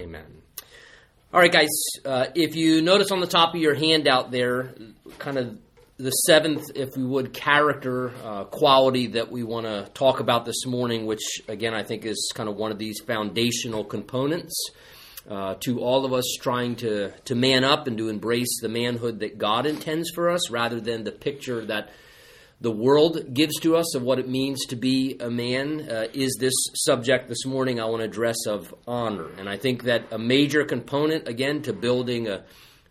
Amen. All right, guys, uh, if you notice on the top of your handout there, kind of the seventh, if we would, character uh, quality that we want to talk about this morning, which again I think is kind of one of these foundational components uh, to all of us trying to, to man up and to embrace the manhood that God intends for us rather than the picture that the world gives to us of what it means to be a man uh, is this subject this morning I want to address of honor. And I think that a major component, again, to building a,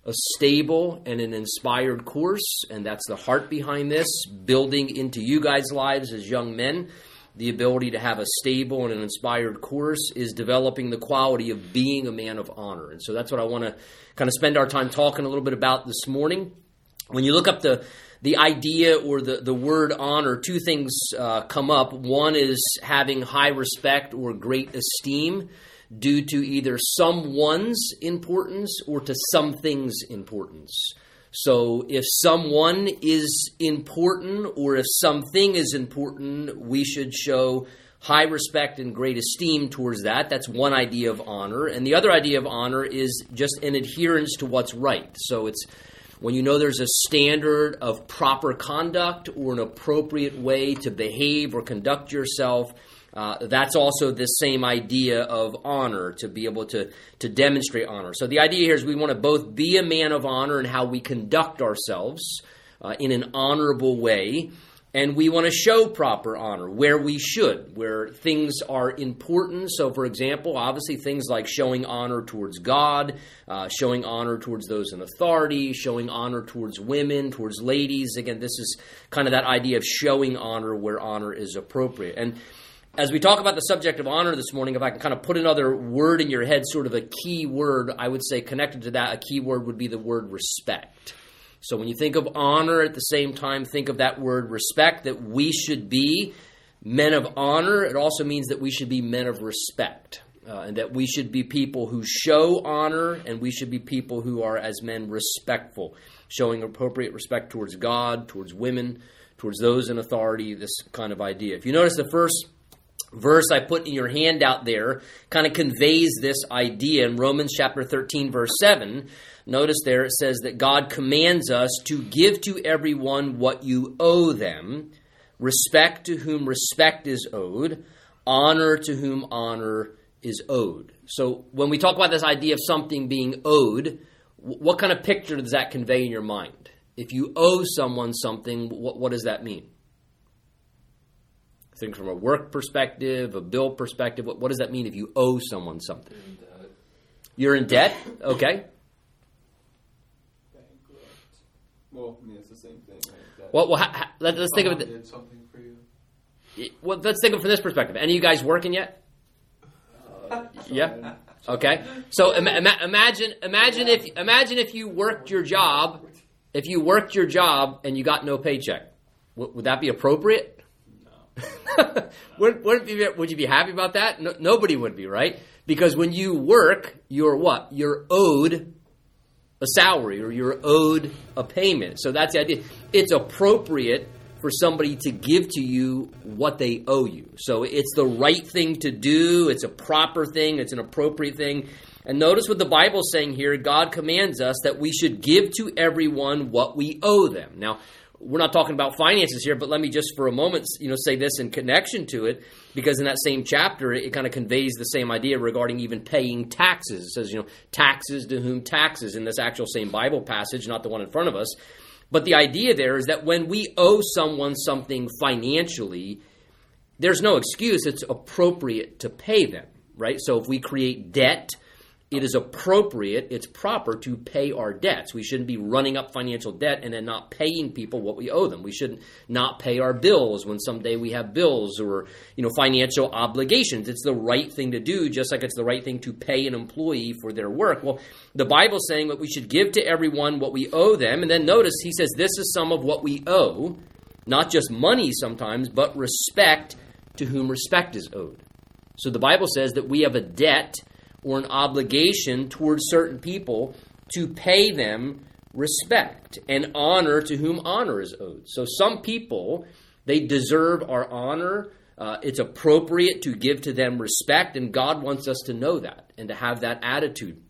a stable and an inspired course, and that's the heart behind this, building into you guys' lives as young men the ability to have a stable and an inspired course is developing the quality of being a man of honor. And so that's what I want to kind of spend our time talking a little bit about this morning. When you look up the the idea or the, the word honor, two things uh, come up. One is having high respect or great esteem due to either someone's importance or to something's importance. So if someone is important or if something is important, we should show high respect and great esteem towards that. That's one idea of honor. And the other idea of honor is just an adherence to what's right. So it's when you know there's a standard of proper conduct or an appropriate way to behave or conduct yourself uh, that's also the same idea of honor to be able to, to demonstrate honor. So the idea here is we want to both be a man of honor in how we conduct ourselves uh, in an honorable way, and we want to show proper honor where we should, where things are important. So, for example, obviously things like showing honor towards God, uh, showing honor towards those in authority, showing honor towards women, towards ladies. Again, this is kind of that idea of showing honor where honor is appropriate. And as we talk about the subject of honor this morning, if I can kind of put another word in your head, sort of a key word, I would say connected to that, a key word would be the word respect. So when you think of honor at the same time, think of that word respect, that we should be men of honor. It also means that we should be men of respect. Uh, and that we should be people who show honor, and we should be people who are, as men, respectful, showing appropriate respect towards God, towards women, towards those in authority, this kind of idea. If you notice the first verse I put in your handout there kind of conveys this idea in Romans chapter 13, verse 7. Notice there it says that God commands us to give to everyone what you owe them, respect to whom respect is owed, honor to whom honor is owed. So when we talk about this idea of something being owed, what kind of picture does that convey in your mind? If you owe someone something, what, what does that mean? Think from a work perspective, a bill perspective. What, what does that mean if you owe someone something? In You're in debt? Okay. Well, I mean, it's the same thing. Right? Well, well ha, ha, let, us think of it. Did something for you. Well, let's think of it from this perspective. Any of you guys working yet? Uh, yeah. Okay. So Im- Im- imagine, imagine if, imagine if you worked your job, if you worked your job and you got no paycheck. W- would that be appropriate? would, would, be, would you be happy about that? No, nobody would be, right? Because when you work, you're what? You're owed a salary or you're owed a payment. So that's the idea. It's appropriate for somebody to give to you what they owe you. So it's the right thing to do, it's a proper thing, it's an appropriate thing. And notice what the Bible's saying here God commands us that we should give to everyone what we owe them. Now, we're not talking about finances here, but let me just for a moment, you know, say this in connection to it, because in that same chapter, it kind of conveys the same idea regarding even paying taxes. It says, you know, taxes to whom taxes in this actual same Bible passage, not the one in front of us. But the idea there is that when we owe someone something financially, there's no excuse. It's appropriate to pay them, right? So if we create debt, it is appropriate, it's proper to pay our debts. We shouldn't be running up financial debt and then not paying people what we owe them. We should not not pay our bills when someday we have bills or you know financial obligations. It's the right thing to do, just like it's the right thing to pay an employee for their work. Well, the Bible's saying that we should give to everyone what we owe them, and then notice he says this is some of what we owe, not just money sometimes, but respect to whom respect is owed. So the Bible says that we have a debt or an obligation towards certain people to pay them respect and honor to whom honor is owed. So some people, they deserve our honor Uh, it's appropriate to give to them respect, and God wants us to know that and to have that attitude.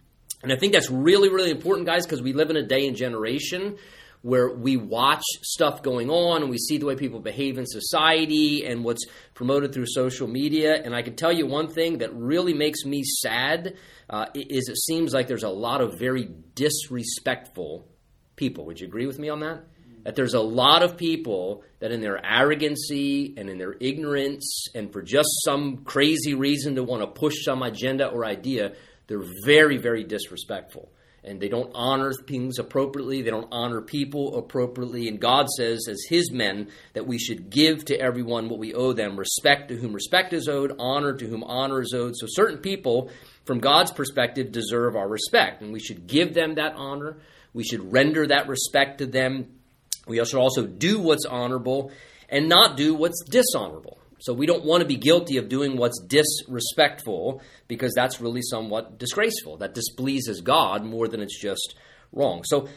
And I think that's really, really important, guys, because we live in a day and generation where we watch stuff going on and we see the way people behave in society and what's promoted through social media. And I can tell you one thing that really makes me sad uh, is it seems like there's a lot of very disrespectful people. Would you agree with me on that? That there's a lot of people that, in their arrogancy and in their ignorance, and for just some crazy reason to want to push some agenda or idea, they're very, very disrespectful and they don't honor things appropriately. They don't honor people appropriately. And God says, as His men, that we should give to everyone what we owe them respect to whom respect is owed, honor to whom honor is owed. So, certain people, from God's perspective, deserve our respect, and we should give them that honor. We should render that respect to them. We should also do what's honorable and not do what's dishonorable. So we don't want to be guilty of doing what's disrespectful because that's really somewhat disgraceful. That displeases God more than it's just wrong. So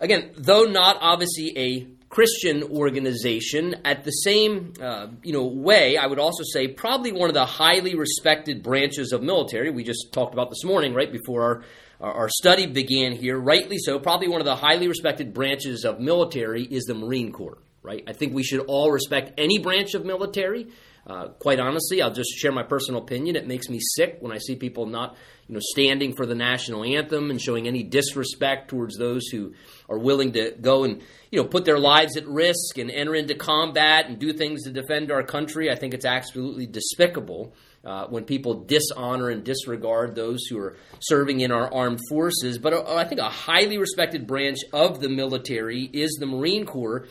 again, though not obviously a Christian organization, at the same uh, you know way, I would also say probably one of the highly respected branches of military. We just talked about this morning, right before our our study began here. Rightly so, probably one of the highly respected branches of military is the Marine Corps right? I think we should all respect any branch of military. Uh, quite honestly, I'll just share my personal opinion. It makes me sick when I see people not, you know, standing for the national anthem and showing any disrespect towards those who are willing to go and, you know, put their lives at risk and enter into combat and do things to defend our country. I think it's absolutely despicable. Uh, when people dishonor and disregard those who are serving in our armed forces. But uh, I think a highly respected branch of the military is the Marine Corps.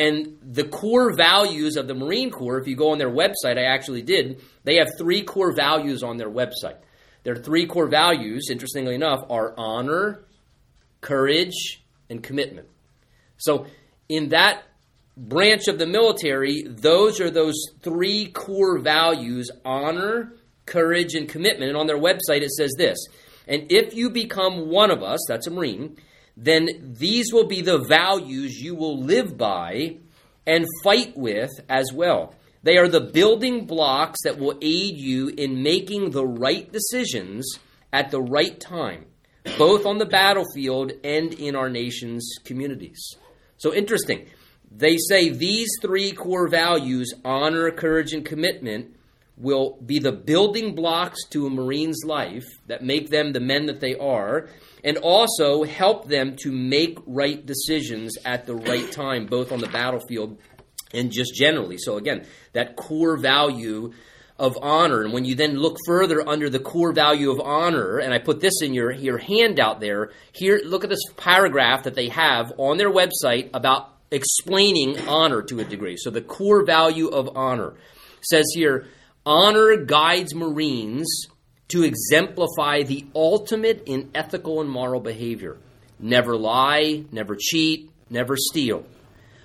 And the core values of the Marine Corps, if you go on their website, I actually did, they have three core values on their website. Their three core values, interestingly enough, are honor, courage, and commitment. So, in that branch of the military, those are those three core values honor, courage, and commitment. And on their website, it says this And if you become one of us, that's a Marine, then these will be the values you will live by and fight with as well. They are the building blocks that will aid you in making the right decisions at the right time, both on the battlefield and in our nation's communities. So interesting. They say these three core values honor, courage, and commitment will be the building blocks to a Marine's life that make them the men that they are and also help them to make right decisions at the right time, both on the battlefield and just generally. So, again, that core value of honor. And when you then look further under the core value of honor, and I put this in your, your handout there, here, look at this paragraph that they have on their website about explaining honor to a degree. So, the core value of honor says here honor guides Marines to exemplify the ultimate in ethical and moral behavior. Never lie, never cheat, never steal.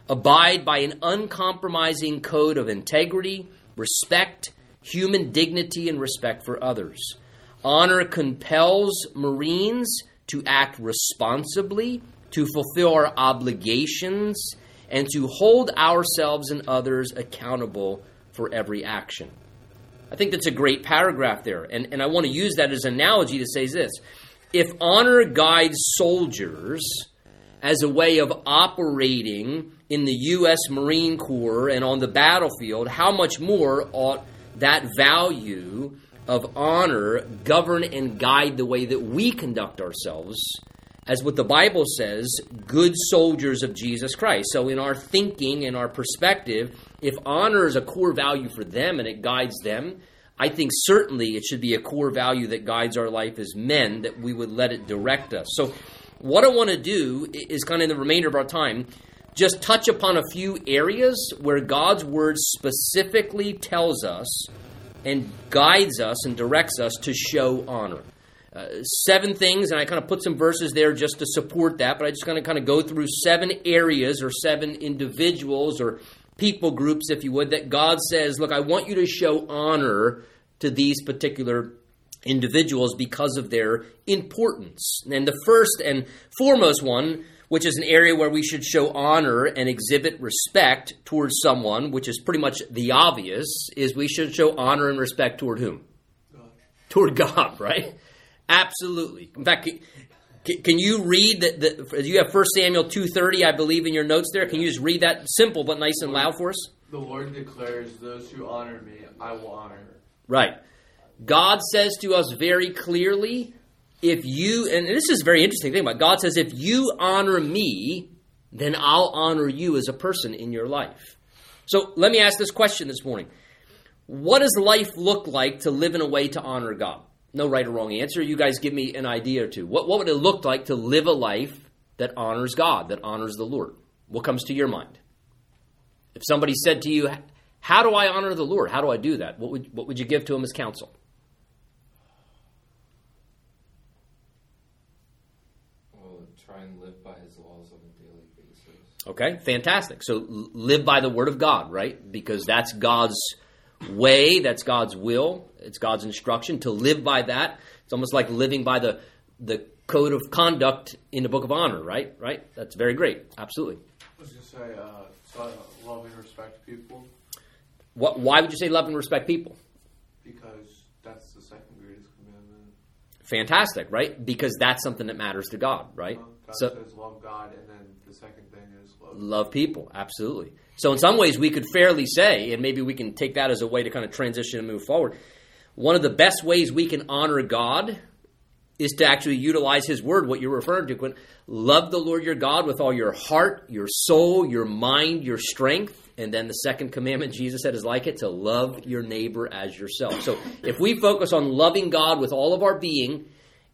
Abide by an uncompromising code of integrity, respect, human dignity, and respect for others. Honor compels Marines to act responsibly, to fulfill our obligations, and to hold ourselves and others accountable for every action. I think that's a great paragraph there. And, and I want to use that as an analogy to say this. If honor guides soldiers as a way of operating in the U.S. Marine Corps and on the battlefield, how much more ought that value of honor govern and guide the way that we conduct ourselves as what the Bible says, good soldiers of Jesus Christ. So, in our thinking and our perspective, if honor is a core value for them and it guides them, I think certainly it should be a core value that guides our life as men, that we would let it direct us. So, what I want to do is kind of in the remainder of our time, just touch upon a few areas where God's word specifically tells us and guides us and directs us to show honor. Uh, seven things, and I kind of put some verses there just to support that, but I just going to kind of go through seven areas or seven individuals or people groups, if you would, that God says, Look, I want you to show honor to these particular individuals because of their importance. And the first and foremost one which is an area where we should show honor and exhibit respect towards someone, which is pretty much the obvious, is we should show honor and respect toward whom? God. Toward God, right? Absolutely. In fact, can, can you read that? The, you have 1 Samuel 2.30, I believe, in your notes there. Can you just read that simple but nice and loud for us? The Lord declares, Those who honor me, I will honor. Right. God says to us very clearly, if you, and this is a very interesting thing about God says, if you honor me, then I'll honor you as a person in your life. So let me ask this question this morning. What does life look like to live in a way to honor God? No right or wrong answer. You guys give me an idea or two. What, what would it look like to live a life that honors God, that honors the Lord? What comes to your mind? If somebody said to you, How do I honor the Lord? How do I do that? What would, what would you give to him as counsel? Well, try and live by his laws on a daily basis. Okay, fantastic. So live by the word of God, right? Because that's God's way, that's God's will, it's God's instruction to live by that. It's almost like living by the the code of conduct in the book of honor, right? Right? That's very great. Absolutely. I was going to say, uh, so love and respect people. What, why would you say love and respect people? Because that's the second greatest commandment. Fantastic, right? Because that's something that matters to God, right? Well, God so says love God, and then the second thing is love. love people, absolutely. So in some ways, we could fairly say, and maybe we can take that as a way to kind of transition and move forward. One of the best ways we can honor God is to actually utilize His Word, what you're referring to, Quinn. Love the Lord your God with all your heart, your soul, your mind, your strength. And then the second commandment, Jesus said, is like it to love your neighbor as yourself. So if we focus on loving God with all of our being,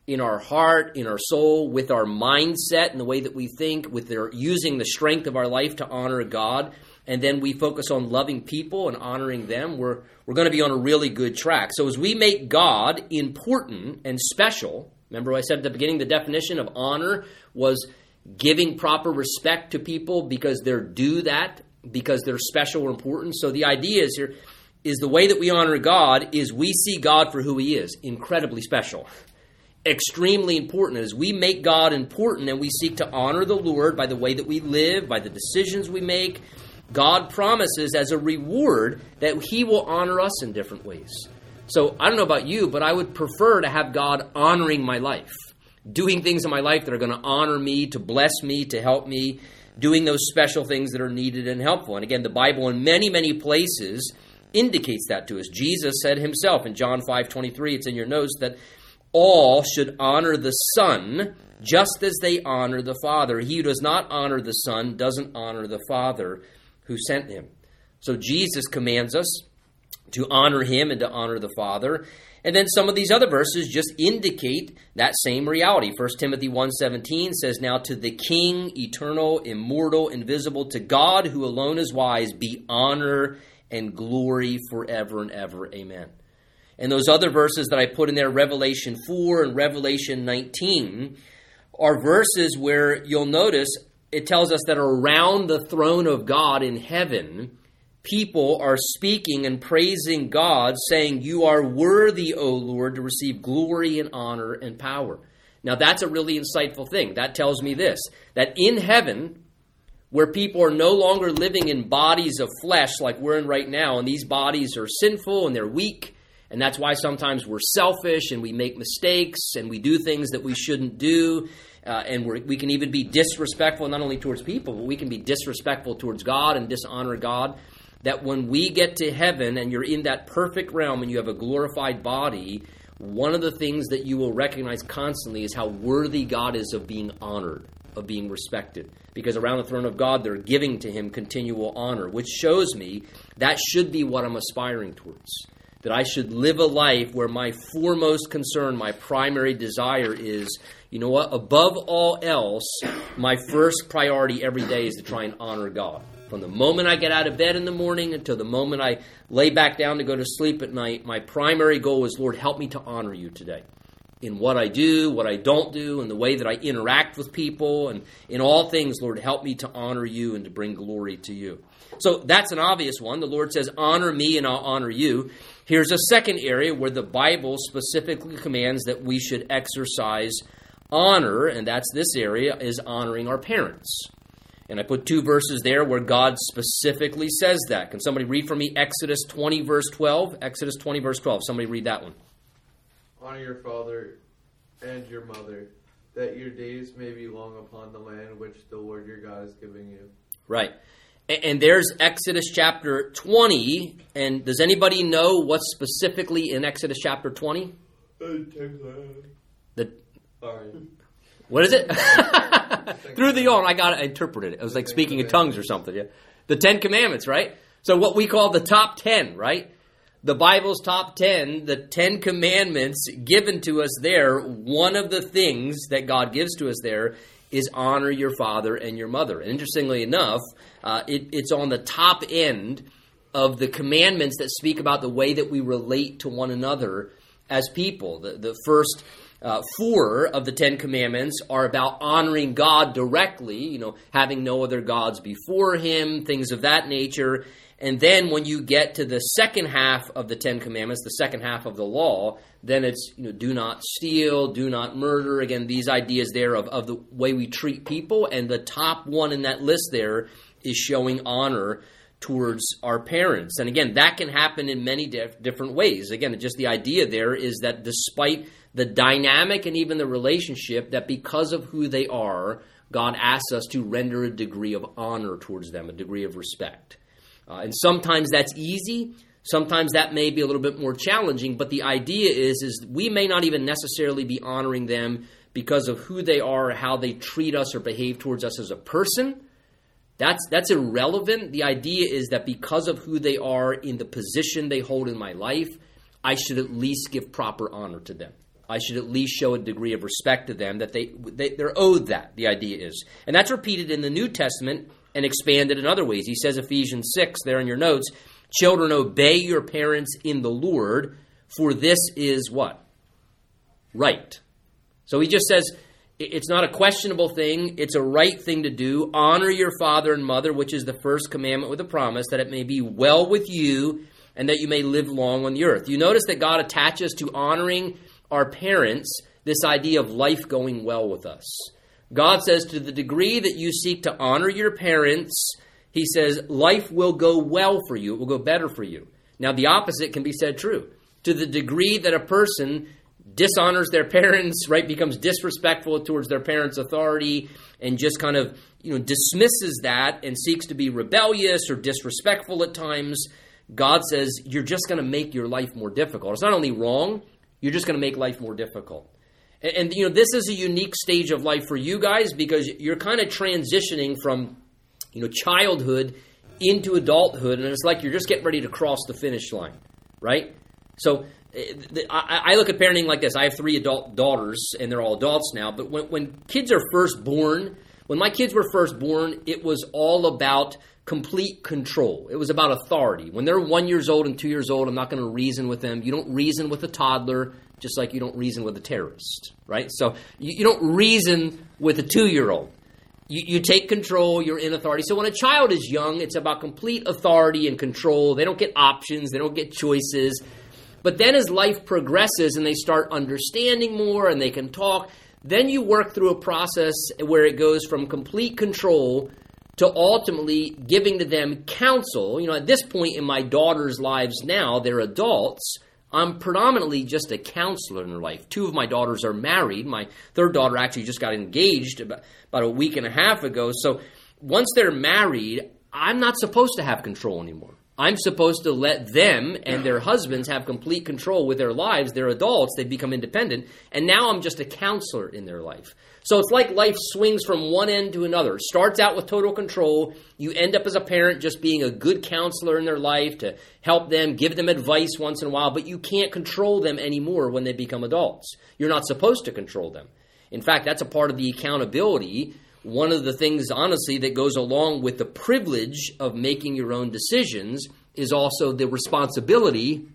in our heart, in our soul, with our mindset and the way that we think, with their using the strength of our life to honor God, and then we focus on loving people and honoring them, we're, we're going to be on a really good track. So as we make God important and special, remember I said at the beginning the definition of honor was giving proper respect to people because they're due that, because they're special or important. So the idea is here is the way that we honor God is we see God for who he is, incredibly special extremely important as we make God important and we seek to honor the Lord by the way that we live, by the decisions we make. God promises as a reward that He will honor us in different ways. So I don't know about you, but I would prefer to have God honoring my life, doing things in my life that are going to honor me, to bless me, to help me, doing those special things that are needed and helpful. And again, the Bible in many, many places indicates that to us. Jesus said himself in John 5 23, it's in your notes, that all should honor the Son just as they honor the Father. He who does not honor the Son doesn't honor the Father who sent him. So Jesus commands us to honor him and to honor the Father. And then some of these other verses just indicate that same reality. 1 Timothy 1:17 says, "Now to the King, eternal, immortal, invisible, to God who alone is wise, be honor and glory forever and ever. Amen." And those other verses that I put in there, Revelation 4 and Revelation 19, are verses where you'll notice it tells us that around the throne of God in heaven, people are speaking and praising God, saying, You are worthy, O Lord, to receive glory and honor and power. Now, that's a really insightful thing. That tells me this that in heaven, where people are no longer living in bodies of flesh like we're in right now, and these bodies are sinful and they're weak, and that's why sometimes we're selfish and we make mistakes and we do things that we shouldn't do. Uh, and we can even be disrespectful not only towards people, but we can be disrespectful towards God and dishonor God. That when we get to heaven and you're in that perfect realm and you have a glorified body, one of the things that you will recognize constantly is how worthy God is of being honored, of being respected. Because around the throne of God, they're giving to Him continual honor, which shows me that should be what I'm aspiring towards that I should live a life where my foremost concern, my primary desire is, you know what, above all else, my first priority every day is to try and honor God. From the moment I get out of bed in the morning until the moment I lay back down to go to sleep at night, my primary goal is, Lord, help me to honor you today. In what I do, what I don't do, and the way that I interact with people, and in all things, Lord, help me to honor you and to bring glory to you. So that's an obvious one. The Lord says, Honor me and I'll honor you. Here's a second area where the Bible specifically commands that we should exercise honor, and that's this area, is honoring our parents. And I put two verses there where God specifically says that. Can somebody read for me Exodus 20, verse 12? Exodus 20, verse 12. Somebody read that one. Honor your father and your mother, that your days may be long upon the land which the Lord your God is giving you. Right. And there's Exodus chapter 20. And does anybody know what's specifically in Exodus chapter 20? The, what is it? Through the yawn, I got to interpret it. It was like speaking in tongues or something. Yeah. The Ten Commandments, right? So what we call the top ten, right? The Bible's top ten, the Ten Commandments given to us there. One of the things that God gives to us there is honor your father and your mother. And interestingly enough, uh, it, it's on the top end of the commandments that speak about the way that we relate to one another as people. The, the first uh, four of the Ten Commandments are about honoring God directly, you know, having no other gods before Him, things of that nature. And then when you get to the second half of the Ten Commandments, the second half of the law, then it's, you know, do not steal, do not murder. Again, these ideas there of, of the way we treat people. And the top one in that list there is showing honor towards our parents. And again, that can happen in many dif- different ways. Again, just the idea there is that despite the dynamic and even the relationship, that because of who they are, God asks us to render a degree of honor towards them, a degree of respect. Uh, and sometimes that's easy. Sometimes that may be a little bit more challenging, but the idea is is we may not even necessarily be honoring them because of who they are, or how they treat us or behave towards us as a person. That's that's irrelevant. The idea is that because of who they are in the position they hold in my life, I should at least give proper honor to them. I should at least show a degree of respect to them that they, they they're owed that. The idea is, and that's repeated in the New Testament and expanded in other ways. He says Ephesians six there in your notes, children obey your parents in the Lord, for this is what right. So he just says it's not a questionable thing. It's a right thing to do. Honor your father and mother, which is the first commandment with a promise that it may be well with you and that you may live long on the earth. You notice that God attaches to honoring our parents this idea of life going well with us. God says, to the degree that you seek to honor your parents, He says, life will go well for you. It will go better for you. Now, the opposite can be said true. To the degree that a person dishonors their parents, right, becomes disrespectful towards their parents' authority, and just kind of you know dismisses that and seeks to be rebellious or disrespectful at times, God says you're just going to make your life more difficult. It's not only wrong, you're just going to make life more difficult. And, and you know this is a unique stage of life for you guys because you're kind of transitioning from you know childhood into adulthood, and it's like you're just getting ready to cross the finish line, right? So eh, I, I look at parenting like this. I have three adult daughters, and they're all adults now. But when, when kids are first born, when my kids were first born, it was all about complete control. It was about authority. When they're one years old and two years old, I'm not going to reason with them. You don't reason with a toddler, just like you don't reason with a terrorist, right? So you, you don't reason with a two year old. You, you take control, you're in authority. So when a child is young, it's about complete authority and control. They don't get options, they don't get choices. But then as life progresses and they start understanding more and they can talk, then you work through a process where it goes from complete control to ultimately giving to them counsel. You know, at this point in my daughter's lives now, they're adults. I'm predominantly just a counselor in their life. Two of my daughters are married. My third daughter actually just got engaged about a week and a half ago. So once they're married, I'm not supposed to have control anymore. I'm supposed to let them and their husbands have complete control with their lives. They're adults, they've become independent, and now I'm just a counselor in their life. So it's like life swings from one end to another. Starts out with total control. You end up as a parent just being a good counselor in their life to help them, give them advice once in a while, but you can't control them anymore when they become adults. You're not supposed to control them. In fact, that's a part of the accountability one of the things, honestly, that goes along with the privilege of making your own decisions is also the responsibility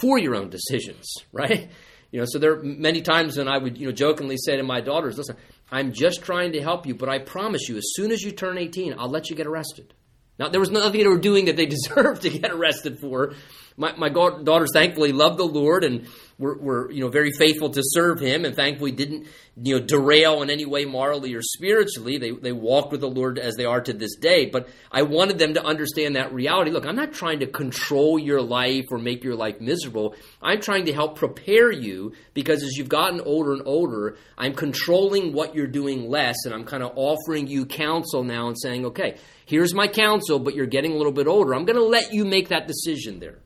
for your own decisions, right? You know, so there are many times when I would, you know, jokingly say to my daughters, listen, I'm just trying to help you, but I promise you, as soon as you turn 18, I'll let you get arrested. Now, there was nothing they were doing that they deserved to get arrested for, my, my daughters thankfully love the Lord and were, were you know very faithful to serve Him, and thankfully didn't you know derail in any way morally or spiritually. They they walked with the Lord as they are to this day. But I wanted them to understand that reality. Look, I'm not trying to control your life or make your life miserable. I'm trying to help prepare you because as you've gotten older and older, I'm controlling what you're doing less, and I'm kind of offering you counsel now and saying, okay, here's my counsel, but you're getting a little bit older. I'm going to let you make that decision there.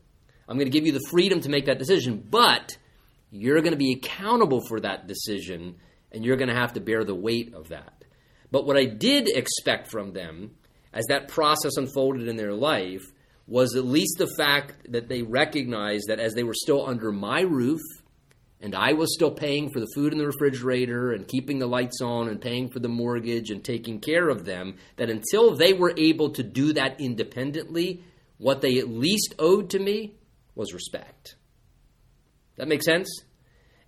I'm going to give you the freedom to make that decision, but you're going to be accountable for that decision and you're going to have to bear the weight of that. But what I did expect from them as that process unfolded in their life was at least the fact that they recognized that as they were still under my roof and I was still paying for the food in the refrigerator and keeping the lights on and paying for the mortgage and taking care of them, that until they were able to do that independently, what they at least owed to me was respect. That makes sense?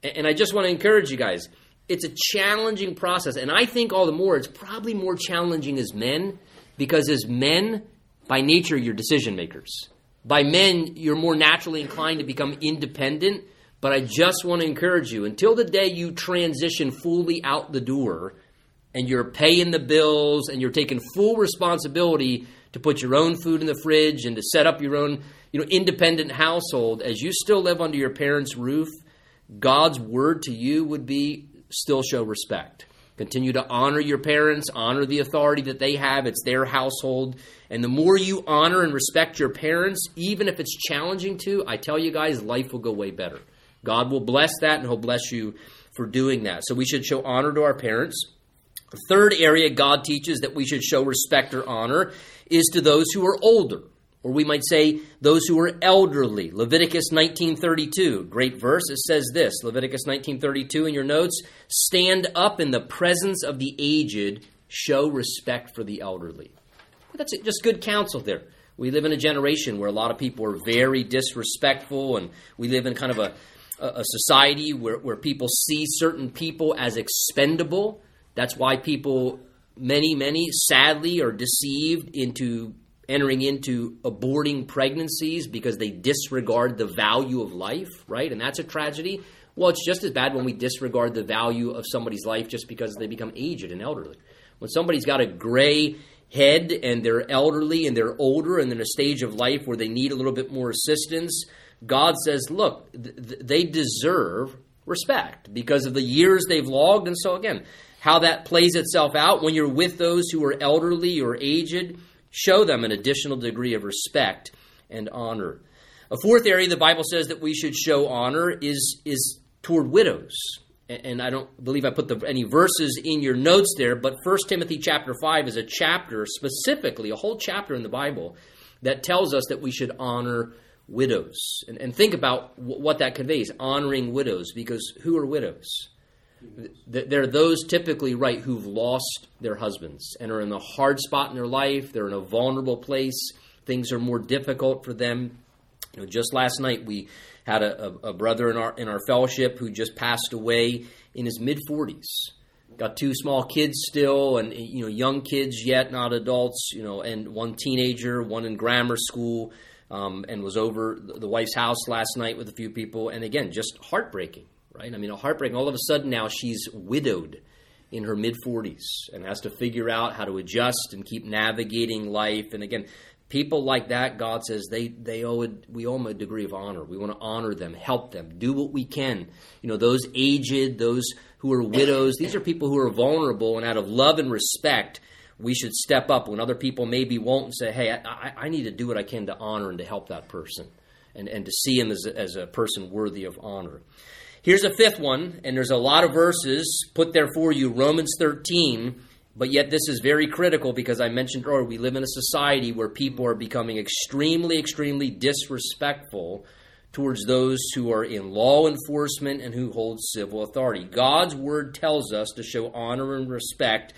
And I just want to encourage you guys. It's a challenging process. And I think all the more, it's probably more challenging as men because as men, by nature, you're decision makers. By men, you're more naturally inclined to become independent. But I just want to encourage you until the day you transition fully out the door and you're paying the bills and you're taking full responsibility to put your own food in the fridge and to set up your own you know, independent household, as you still live under your parents' roof, God's word to you would be still show respect. Continue to honor your parents, honor the authority that they have. It's their household. And the more you honor and respect your parents, even if it's challenging to, I tell you guys, life will go way better. God will bless that and He'll bless you for doing that. So we should show honor to our parents. The third area God teaches that we should show respect or honor is to those who are older or we might say those who are elderly. Leviticus 19:32, great verse. It says this, Leviticus 19:32 in your notes, stand up in the presence of the aged, show respect for the elderly. That's just good counsel there. We live in a generation where a lot of people are very disrespectful, and we live in kind of a, a society where, where people see certain people as expendable. That's why people, many, many, sadly, are deceived into entering into aborting pregnancies because they disregard the value of life, right? And that's a tragedy. Well, it's just as bad when we disregard the value of somebody's life just because they become aged and elderly. When somebody's got a gray head and they're elderly and they're older and in a stage of life where they need a little bit more assistance, God says, look, th- they deserve respect because of the years they've logged. And so, again, how that plays itself out when you're with those who are elderly or aged show them an additional degree of respect and honor. A fourth area the Bible says that we should show honor is, is toward widows. And I don't believe I put the, any verses in your notes there, but 1 Timothy chapter 5 is a chapter, specifically, a whole chapter in the Bible, that tells us that we should honor widows. And, and think about what that conveys honoring widows, because who are widows? They're those typically, right, who've lost their husbands and are in a hard spot in their life. They're in a vulnerable place. Things are more difficult for them. You know, just last night we had a, a, a brother in our in our fellowship who just passed away in his mid forties. Got two small kids still, and you know, young kids yet, not adults. You know, and one teenager, one in grammar school, um, and was over the wife's house last night with a few people. And again, just heartbreaking right? I mean, a heartbreaking. All of a sudden now she's widowed in her mid 40s and has to figure out how to adjust and keep navigating life. And again, people like that, God says they they owe a, we owe them a degree of honor. We want to honor them, help them, do what we can. You know, those aged, those who are widows, these are people who are vulnerable, and out of love and respect. We should step up when other people maybe won't and say, "Hey, I, I need to do what I can to honor and to help that person, and, and to see him as a, as a person worthy of honor." Here's a fifth one, and there's a lot of verses put there for you Romans 13. But yet, this is very critical because I mentioned earlier, we live in a society where people are becoming extremely, extremely disrespectful towards those who are in law enforcement and who hold civil authority. God's word tells us to show honor and respect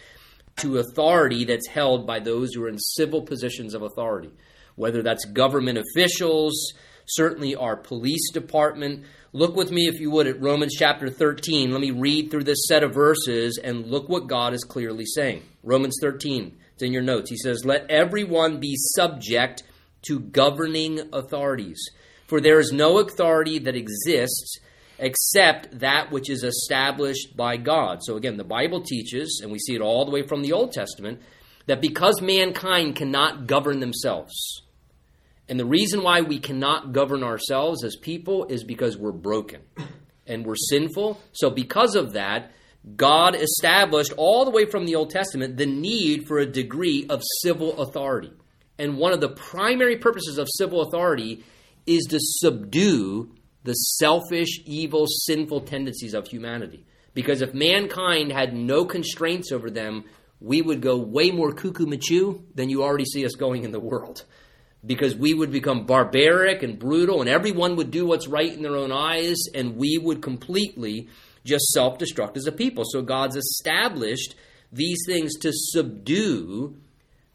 to authority that's held by those who are in civil positions of authority, whether that's government officials, certainly our police department, Look with me, if you would, at Romans chapter 13. Let me read through this set of verses and look what God is clearly saying. Romans 13, it's in your notes. He says, Let everyone be subject to governing authorities, For there is no authority that exists except that which is established by God. So again, the Bible teaches, and we see it all the way from the Old Testament, that because mankind cannot govern themselves, and the reason why we cannot govern ourselves as people is because we're broken and we're sinful. So, because of that, God established all the way from the Old Testament the need for a degree of civil authority. And one of the primary purposes of civil authority is to subdue the selfish, evil, sinful tendencies of humanity. Because if mankind had no constraints over them, we would go way more cuckoo machu than you already see us going in the world. Because we would become barbaric and brutal, and everyone would do what's right in their own eyes, and we would completely just self destruct as a people. So God's established these things to subdue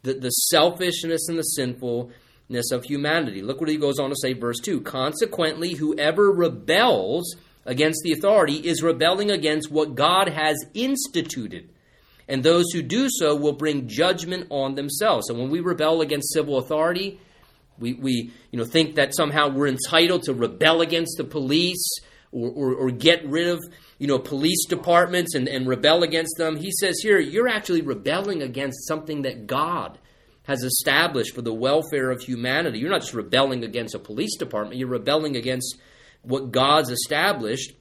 the, the selfishness and the sinfulness of humanity. Look what he goes on to say, verse 2 Consequently, whoever rebels against the authority is rebelling against what God has instituted. And those who do so will bring judgment on themselves. So when we rebel against civil authority, we, we you know, think that somehow we're entitled to rebel against the police or, or, or get rid of you know, police departments and, and rebel against them. He says here, you're actually rebelling against something that God has established for the welfare of humanity. You're not just rebelling against a police department, you're rebelling against what God's established.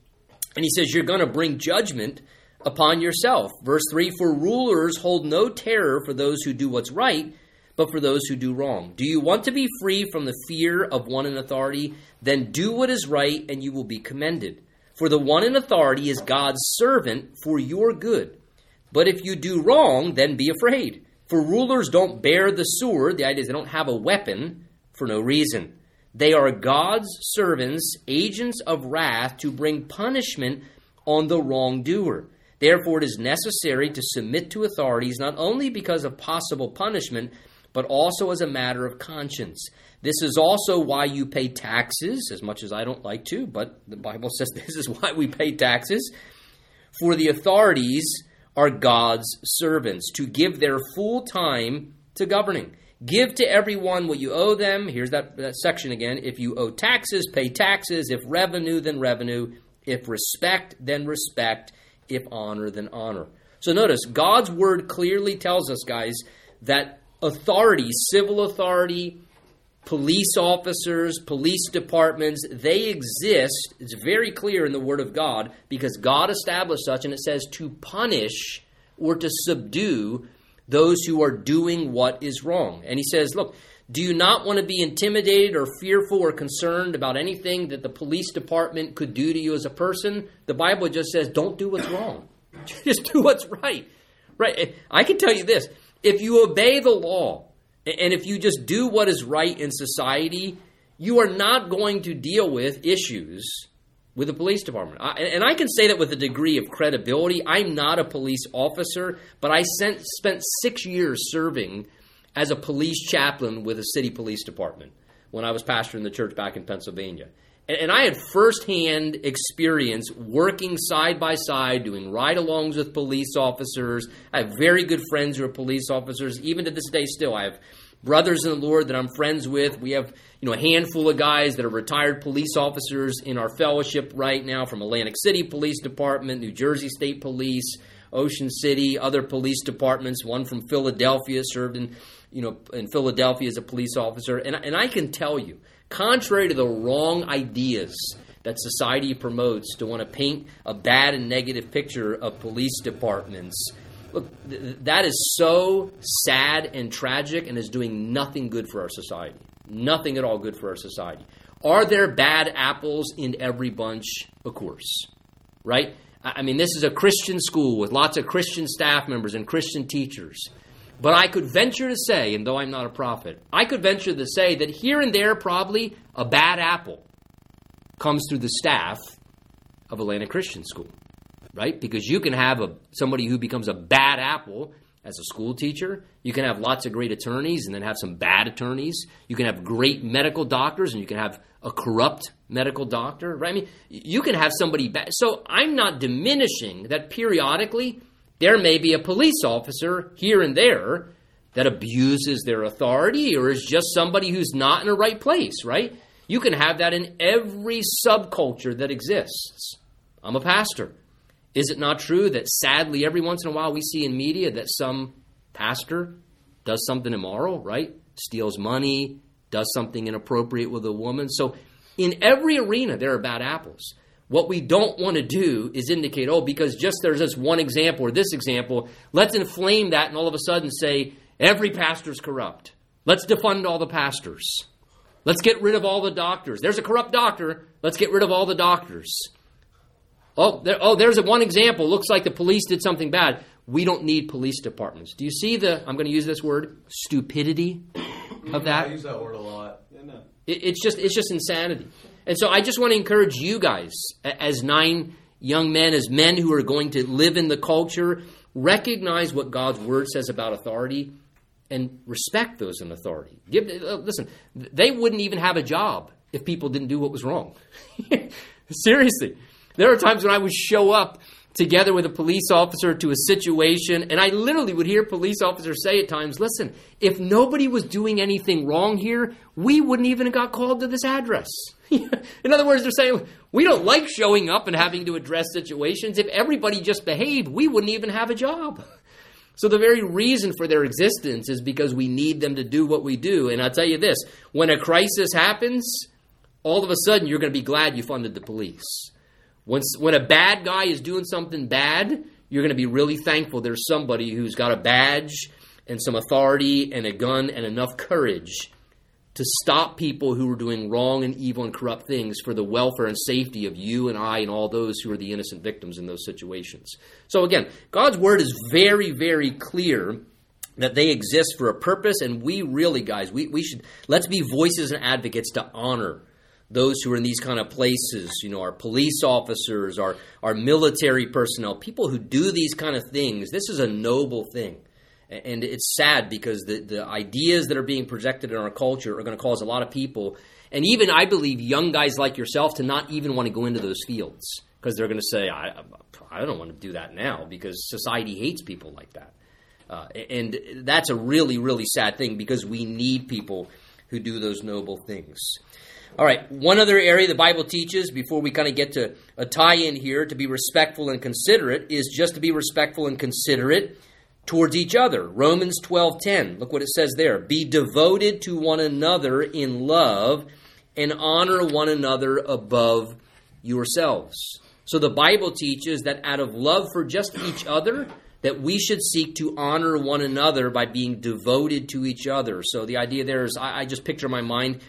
And he says, you're going to bring judgment upon yourself. Verse 3 For rulers hold no terror for those who do what's right, but for those who do wrong. Do you want to be free from the fear of one in authority? Then do what is right, and you will be commended. For the one in authority is God's servant for your good. But if you do wrong, then be afraid. For rulers don't bear the sword, the idea is they don't have a weapon for no reason. They are God's servants, agents of wrath to bring punishment on the wrongdoer. Therefore, it is necessary to submit to authorities not only because of possible punishment, but also as a matter of conscience. This is also why you pay taxes, as much as I don't like to, but the Bible says this is why we pay taxes. For the authorities are God's servants, to give their full time to governing. Give to everyone what you owe them. Here's that, that section again. If you owe taxes, pay taxes. If revenue, then revenue. If respect, then respect. If honor, then honor. So notice, God's word clearly tells us, guys, that authority, civil authority, police officers, police departments, they exist. It's very clear in the Word of God because God established such, and it says to punish or to subdue those who are doing what is wrong. And He says, look, do you not want to be intimidated or fearful or concerned about anything that the police department could do to you as a person? The Bible just says, don't do what's wrong. Just do what's right. Right? I can tell you this if you obey the law, and if you just do what is right in society, you are not going to deal with issues with the police department. I, and I can say that with a degree of credibility. I'm not a police officer, but I sent, spent six years serving as a police chaplain with a city police department when I was pastoring the church back in Pennsylvania. And, I had firsthand experience working side by side, doing ride alongs with police officers. I have very good friends who are police officers. Even to this day, still, I have brothers in the Lord that I'm friends with. We have you know a handful of guys that are retired police officers in our fellowship right now from Atlantic City Police Department, New Jersey State Police, Ocean City, other police departments. One from Philadelphia served in you know in Philadelphia as a police officer, and and I can tell you contrary to the wrong ideas that society promotes to want to paint a bad and negative picture of police departments. Look, th- that is so sad and tragic and is doing nothing good for our society. Nothing at all good for our society. Are there bad apples in every bunch? Of course. Right? I mean, this is a Christian school with lots of Christian staff members and Christian teachers. But I could venture to say, and though I'm not a prophet, I could venture to say that here and there, probably a bad apple comes through the staff of Atlantic Christian School, right? Because you can have a, somebody who becomes a bad apple as a school teacher. You can have lots of great attorneys and then have some bad attorneys. You can have great medical doctors and you can have a corrupt medical doctor, right? I mean, you can have somebody bad. So I'm not diminishing that periodically there may be a police officer here and there that abuses their authority or is just somebody who's not in the right place, right? You can have that in every subculture that exists. I'm a pastor. Is it not true that sadly, every once in a while, we see in media that some pastor does something immoral, right? Steals money, does something inappropriate with a woman. So, in every arena, there are bad apples. What we don't want to do is indicate, oh, because just there's this one example or this example, let's inflame that and all of a sudden say every pastor's corrupt. Let's defund all the pastors. Let's get rid of all the doctors. There's a corrupt doctor. Let's get rid of all the doctors. Oh, there, oh, there's a one example. Looks like the police did something bad. We don't need police departments. Do you see the? I'm going to use this word stupidity of that. I use that word a lot. Yeah, no. It, it's just it's just insanity. And so I just want to encourage you guys, as nine young men, as men who are going to live in the culture, recognize what God's word says about authority and respect those in authority. Give, uh, listen, they wouldn't even have a job if people didn't do what was wrong. Seriously. There are times when I would show up together with a police officer to a situation, and I literally would hear police officers say at times, listen, if nobody was doing anything wrong here, we wouldn't even have got called to this address. In other words, they're saying, we don't like showing up and having to address situations. If everybody just behaved, we wouldn't even have a job. So the very reason for their existence is because we need them to do what we do. And I'll tell you this when a crisis happens, all of a sudden you're going to be glad you funded the police. When, when a bad guy is doing something bad, you're going to be really thankful there's somebody who's got a badge and some authority and a gun and enough courage to stop people who are doing wrong and evil and corrupt things for the welfare and safety of you and I and all those who are the innocent victims in those situations. So, again, God's word is very, very clear that they exist for a purpose, and we really, guys, we, we should let's be voices and advocates to honor those who are in these kind of places, you know, our police officers, our, our military personnel, people who do these kind of things. This is a noble thing. And it's sad because the, the ideas that are being projected in our culture are going to cause a lot of people, and even I believe young guys like yourself, to not even want to go into those fields because they're going to say, I, I don't want to do that now because society hates people like that. Uh, and that's a really, really sad thing because we need people who do those noble things. All right, one other area the Bible teaches before we kind of get to a tie in here to be respectful and considerate is just to be respectful and considerate towards each other. Romans 12:10. Look what it says there. Be devoted to one another in love and honor one another above yourselves. So the Bible teaches that out of love for just each other, that we should seek to honor one another by being devoted to each other. So the idea there is, I, I just picture in my mind,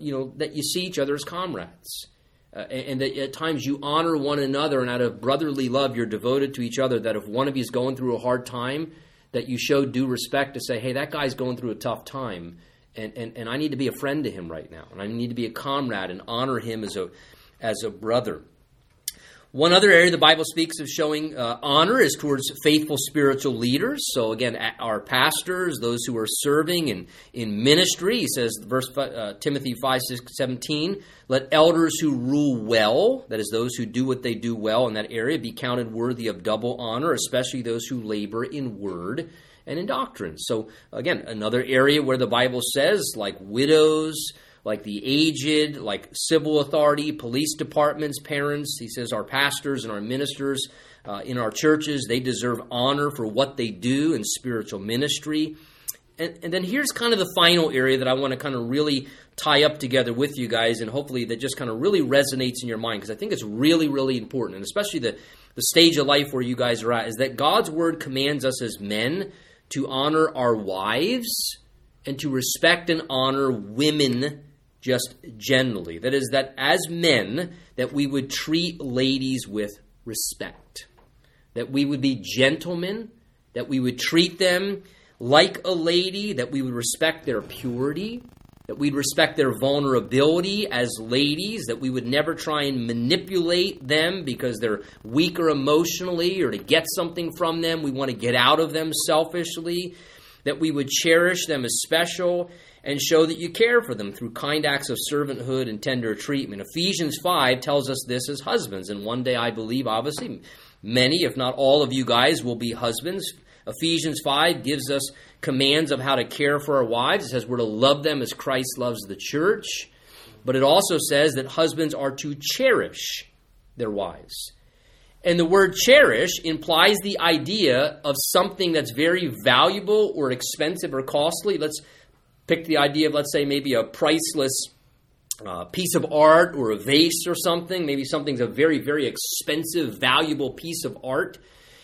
you know, that you see each other as comrades. Uh, and, and that at times you honor one another, and out of brotherly love, you're devoted to each other. That if one of you is going through a hard time, that you show due respect to say, hey, that guy's going through a tough time, and, and, and I need to be a friend to him right now, and I need to be a comrade and honor him as a, as a brother. One other area the Bible speaks of showing uh, honor is towards faithful spiritual leaders. So, again, our pastors, those who are serving in, in ministry, he says, verse uh, Timothy 5 6, 17, let elders who rule well, that is, those who do what they do well in that area, be counted worthy of double honor, especially those who labor in word and in doctrine. So, again, another area where the Bible says, like widows, like the aged, like civil authority, police departments, parents. He says our pastors and our ministers uh, in our churches, they deserve honor for what they do in spiritual ministry. And, and then here's kind of the final area that I want to kind of really tie up together with you guys, and hopefully that just kind of really resonates in your mind because I think it's really, really important, and especially the, the stage of life where you guys are at, is that God's word commands us as men to honor our wives and to respect and honor women just generally. That is, that as men, that we would treat ladies with respect, that we would be gentlemen, that we would treat them like a lady, that we would respect their purity, that we'd respect their vulnerability as ladies, that we would never try and manipulate them because they're weaker emotionally or to get something from them. We want to get out of them selfishly, that we would cherish them as special and show that you care for them through kind acts of servanthood and tender treatment. Ephesians 5 tells us this as husbands, and one day I believe, obviously, many, if not all of you guys, will be husbands. Ephesians 5 gives us commands of how to care for our wives. It says we're to love them as Christ loves the church. But it also says that husbands are to cherish their wives. And the word cherish implies the idea of something that's very valuable or expensive or costly. Let's pick the idea of, let's say, maybe a priceless uh, piece of art or a vase or something. Maybe something's a very, very expensive, valuable piece of art.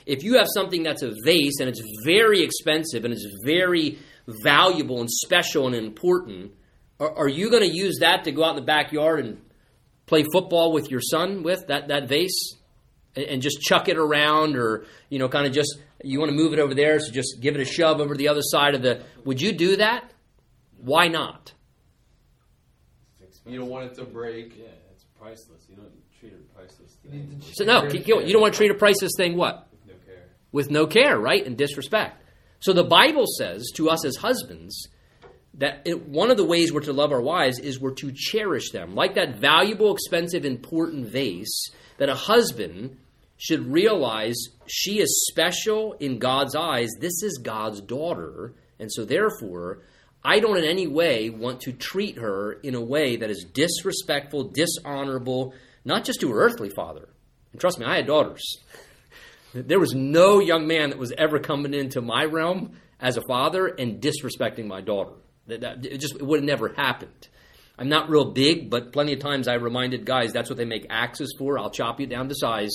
If you have something that's a vase and it's very expensive and it's very valuable and special and important, are, are you going to use that to go out in the backyard and play football with your son with that, that vase? And, and just chuck it around or, you know, kind of just, you want to move it over there, so just give it a shove over the other side of the. Would you do that? Why not? You don't want it to break. Yeah, it's priceless. You don't treat it a priceless thing So no, you don't want to treat a priceless thing what? with no care. With no care, right? And disrespect. So the Bible says to us as husbands that it, one of the ways we're to love our wives is we're to cherish them. Like that valuable, expensive, important vase, that a husband should realize she is special in God's eyes. This is God's daughter. And so therefore, I don't in any way want to treat her in a way that is disrespectful, dishonorable, not just to her earthly father. And trust me, I had daughters. There was no young man that was ever coming into my realm as a father and disrespecting my daughter. That, that- it just it would have never happened. I'm not real big, but plenty of times I reminded guys that's what they make axes for. I'll chop you down to size,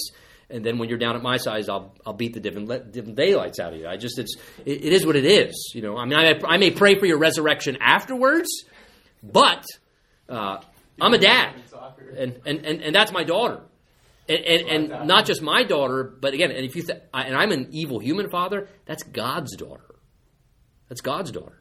and then when you're down at my size, I'll I'll beat the different different daylights out of you. I just it's it, it is what it is. You know, I mean, I, I may pray for your resurrection afterwards, but uh, I'm a dad, and, and, and, and that's my daughter. And, and, and not just my daughter, but again, and if you th- I- and I'm an evil human father, that's God's daughter. That's God's daughter.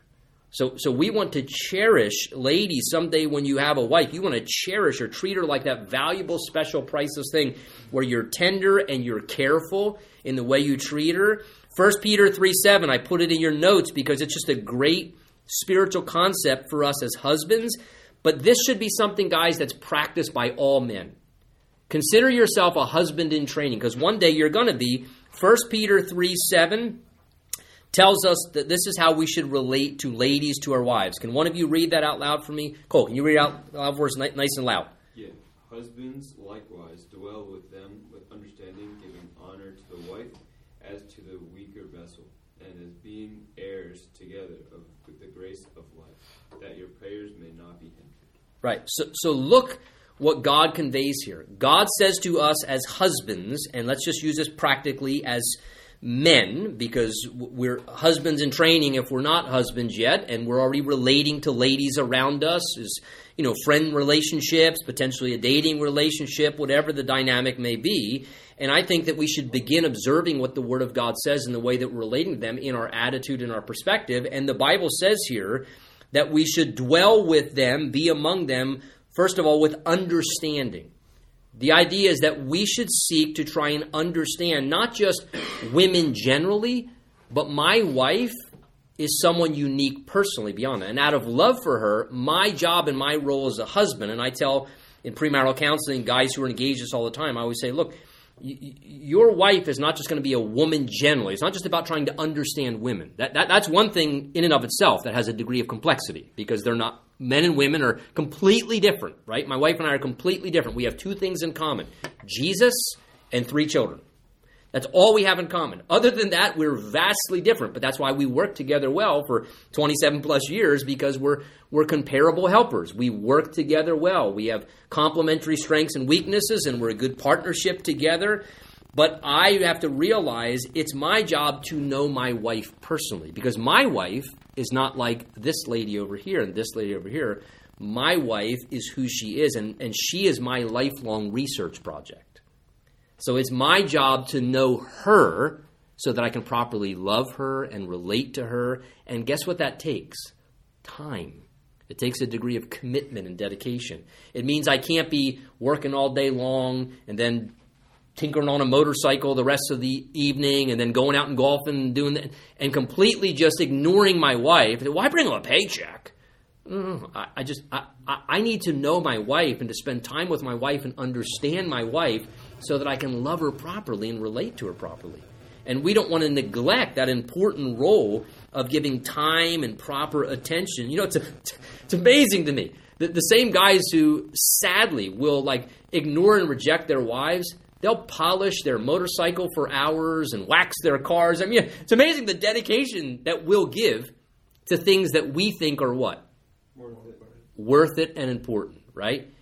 So, so we want to cherish, ladies, someday when you have a wife, you want to cherish or treat her like that valuable, special, priceless thing where you're tender and you're careful in the way you treat her. 1 Peter 3 7, I put it in your notes because it's just a great spiritual concept for us as husbands. But this should be something, guys, that's practiced by all men. Consider yourself a husband in training because one day you're going to be. 1 Peter 3 7 tells us that this is how we should relate to ladies to our wives. Can one of you read that out loud for me? Cole, can you read out loud for us nice and loud? Yeah. Husbands likewise dwell with them with understanding, giving honor to the wife as to the weaker vessel, and as being heirs together of the grace of life, that your prayers may not be hindered. Right. So, so look what God conveys here. God says to us as husbands, and let's just use this practically as men, because we're husbands in training if we're not husbands yet, and we're already relating to ladies around us, as you know, friend relationships, potentially a dating relationship, whatever the dynamic may be. And I think that we should begin observing what the Word of God says in the way that we're relating to them in our attitude and our perspective. And the Bible says here that we should dwell with them, be among them, first of all, with understanding. The idea is that we should seek to try and understand not just women generally, but my wife is someone unique personally beyond that. And out of love for her, my job and my role as a husband, and I tell in premarital counseling guys who are engaged this all the time, I always say, look, your wife is not just going to be a woman generally. It's not just about trying to understand women. That, that, that's one thing in and of itself that has a degree of complexity because they're not, men and women are completely different, right? My wife and I are completely different. We have two things in common Jesus and three children. That's all we have in common. Other than that, we're vastly different, but that's why we work together well for 27 plus years because we're we're comparable helpers. We work together well. We have complementary strengths and weaknesses and we're a good partnership together. But I have to realize it's my job to know my wife personally because my wife is not like this lady over here and this lady over here. My wife is who she is, and, and she is my lifelong research project. So it's my job to know her so that I can properly love her and relate to her. And guess what that takes? Time. It takes a degree of commitment and dedication. It means I can't be working all day long and then tinkering on a motorcycle the rest of the evening and then going out and golfing and doing that and completely just ignoring my wife. Why bring home a paycheck? Mm, I, just I, I need to know my wife and to spend time with my wife and understand my wife so that I can love her properly and relate to her properly. And we don't want to neglect that important role of giving time and proper attention. You know, it's, it's amazing to me. The, the same guys who sadly will like ignore and reject their wives, they'll polish their motorcycle for hours and wax their cars. I mean, it's amazing the dedication that we'll give to things that we think are what? Worth it. worth it and important, right?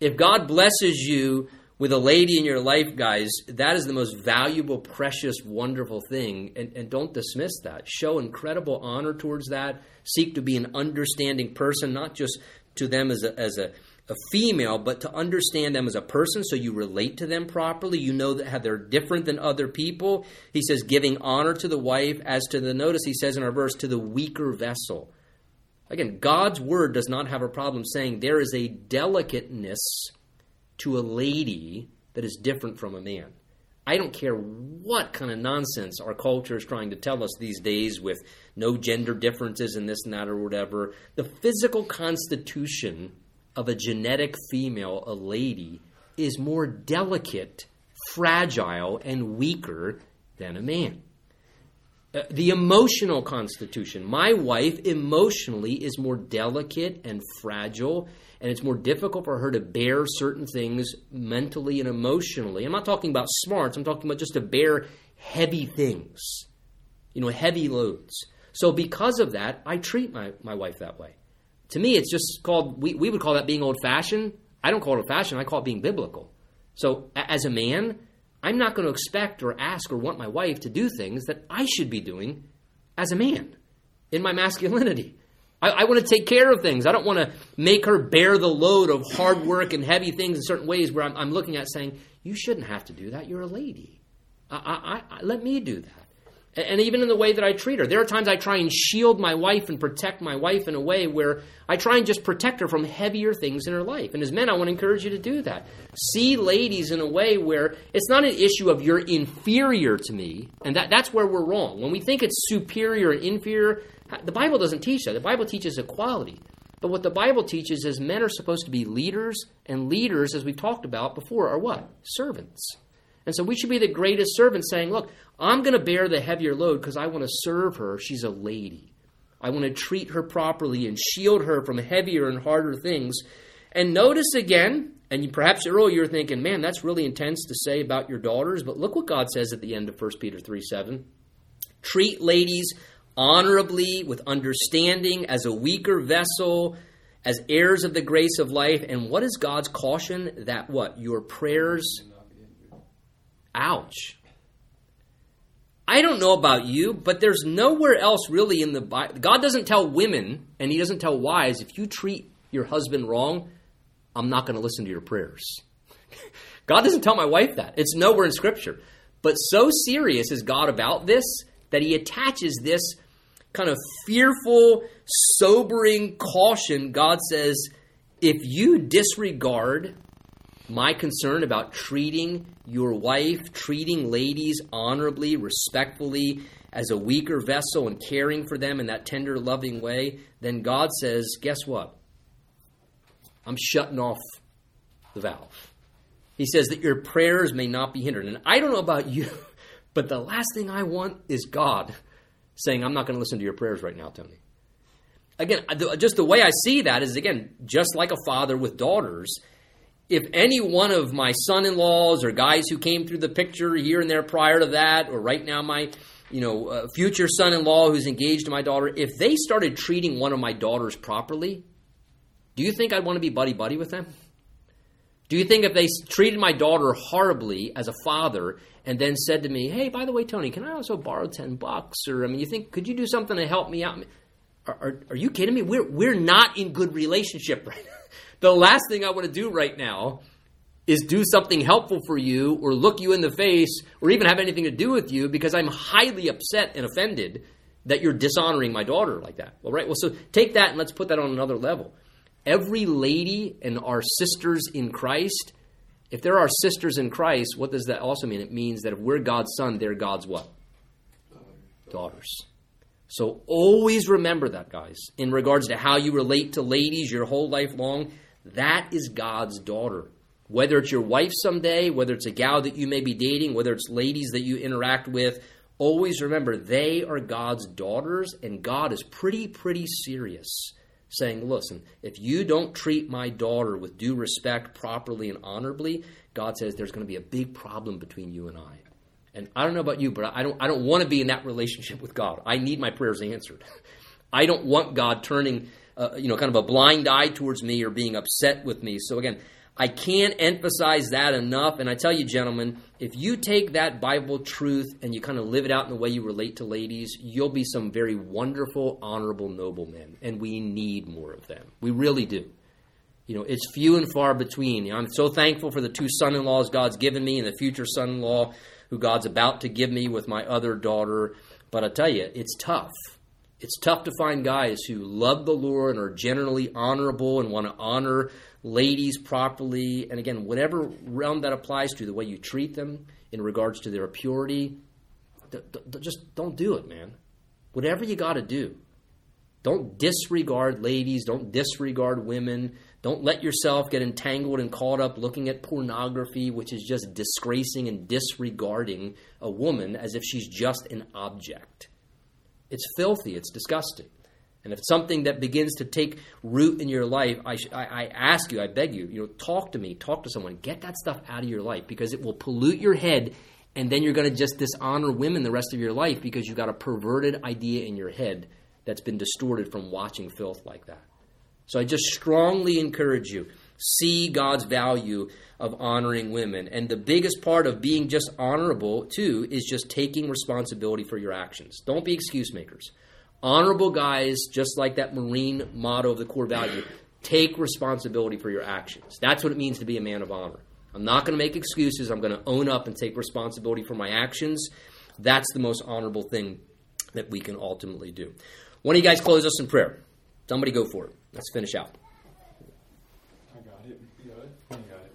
If God blesses you with a lady in your life, guys, that is the most valuable, precious, wonderful thing. And, and don't dismiss that. Show incredible honor towards that. Seek to be an understanding person, not just to them as a, as a, a female, but to understand them as a person so you relate to them properly. You know that how they're different than other people. He says, giving honor to the wife, as to the, notice he says in our verse, to the weaker vessel. Again, God's word does not have a problem saying there is a delicateness to a lady that is different from a man. I don't care what kind of nonsense our culture is trying to tell us these days with no gender differences and this and that or whatever. The physical constitution of a genetic female, a lady, is more delicate, fragile, and weaker than a man. Uh, the emotional constitution. My wife emotionally is more delicate and fragile, and it's more difficult for her to bear certain things mentally and emotionally. I'm not talking about smarts, I'm talking about just to bear heavy things, you know, heavy loads. So, because of that, I treat my, my wife that way. To me, it's just called, we, we would call that being old fashioned. I don't call it old fashioned, I call it being biblical. So, a- as a man, I'm not going to expect or ask or want my wife to do things that I should be doing as a man in my masculinity. I, I want to take care of things. I don't want to make her bear the load of hard work and heavy things in certain ways where I'm, I'm looking at saying, You shouldn't have to do that. You're a lady. I, I, let me do that. And, even in the way that I treat her, there are times I try and shield my wife and protect my wife in a way where I try and just protect her from heavier things in her life. And as men, I want to encourage you to do that. See ladies in a way where it's not an issue of you're inferior to me, and that, that's where we're wrong. When we think it's superior and inferior, the Bible doesn't teach that. The Bible teaches equality. But what the Bible teaches is men are supposed to be leaders, and leaders, as we've talked about before, are what? Servants. And so we should be the greatest servants saying, Look, I'm going to bear the heavier load because I want to serve her. She's a lady. I want to treat her properly and shield her from heavier and harder things. And notice again, and perhaps earlier you're thinking, man, that's really intense to say about your daughters, but look what God says at the end of 1 Peter 3 7. Treat ladies honorably, with understanding, as a weaker vessel, as heirs of the grace of life. And what is God's caution? That what? Your prayers. Ouch. I don't know about you, but there's nowhere else really in the Bible. God doesn't tell women, and He doesn't tell wives, if you treat your husband wrong, I'm not going to listen to your prayers. God doesn't tell my wife that. It's nowhere in Scripture. But so serious is God about this that He attaches this kind of fearful, sobering caution. God says, if you disregard my concern about treating your wife, treating ladies honorably, respectfully, as a weaker vessel, and caring for them in that tender, loving way, then God says, guess what? I'm shutting off the valve. He says that your prayers may not be hindered. And I don't know about you, but the last thing I want is God saying, I'm not going to listen to your prayers right now, Tony. Again, just the way I see that is, again, just like a father with daughters if any one of my son-in-laws or guys who came through the picture here and there prior to that, or right now my, you know, uh, future son-in-law who's engaged to my daughter, if they started treating one of my daughters properly, do you think I'd want to be buddy buddy with them? Do you think if they treated my daughter horribly as a father and then said to me, "Hey, by the way, Tony, can I also borrow ten bucks?" Or I mean, you think could you do something to help me out? Are, are, are you kidding me? We're we're not in good relationship right now the last thing I want to do right now is do something helpful for you or look you in the face or even have anything to do with you because I'm highly upset and offended that you're dishonoring my daughter like that. Well, right? Well, so take that and let's put that on another level. Every lady and our sisters in Christ, if there are sisters in Christ, what does that also mean? It means that if we're God's son, they're God's what? Daughters. So always remember that, guys, in regards to how you relate to ladies your whole life long. That is God's daughter. Whether it's your wife someday, whether it's a gal that you may be dating, whether it's ladies that you interact with, always remember they are God's daughters, and God is pretty, pretty serious saying, Listen, if you don't treat my daughter with due respect, properly, and honorably, God says there's going to be a big problem between you and I. And I don't know about you, but I don't, I don't want to be in that relationship with God. I need my prayers answered. I don't want God turning, you know, kind of a blind eye towards me or being upset with me. So again, I can't emphasize that enough. And I tell you, gentlemen, if you take that Bible truth and you kind of live it out in the way you relate to ladies, you'll be some very wonderful, honorable, noble men. And we need more of them. We really do. You know, it's few and far between. You know, I'm so thankful for the two son in laws God's given me and the future son in law who God's about to give me with my other daughter. But I tell you, it's tough. It's tough to find guys who love the Lord and are generally honorable and want to honor ladies properly. And again, whatever realm that applies to, the way you treat them in regards to their purity, th- th- just don't do it, man. Whatever you got to do. Don't disregard ladies. Don't disregard women. Don't let yourself get entangled and caught up looking at pornography, which is just disgracing and disregarding a woman as if she's just an object. It's filthy. It's disgusting. And if something that begins to take root in your life, I, sh- I, I ask you, I beg you, you know, talk to me, talk to someone, get that stuff out of your life because it will pollute your head, and then you're going to just dishonor women the rest of your life because you've got a perverted idea in your head that's been distorted from watching filth like that. So I just strongly encourage you see God's value of honoring women. And the biggest part of being just honorable, too, is just taking responsibility for your actions. Don't be excuse makers. Honorable guys, just like that Marine motto of the core value, take responsibility for your actions. That's what it means to be a man of honor. I'm not going to make excuses. I'm going to own up and take responsibility for my actions. That's the most honorable thing that we can ultimately do. One of you guys close us in prayer. Somebody go for it. Let's finish out. I got it. You got it? I got it.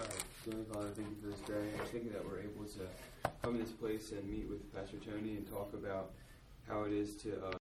Alright, Heavenly Father, thank you for this day. I thank you that we're able to come in this place and meet with Pastor Tony and talk about how it is to uh,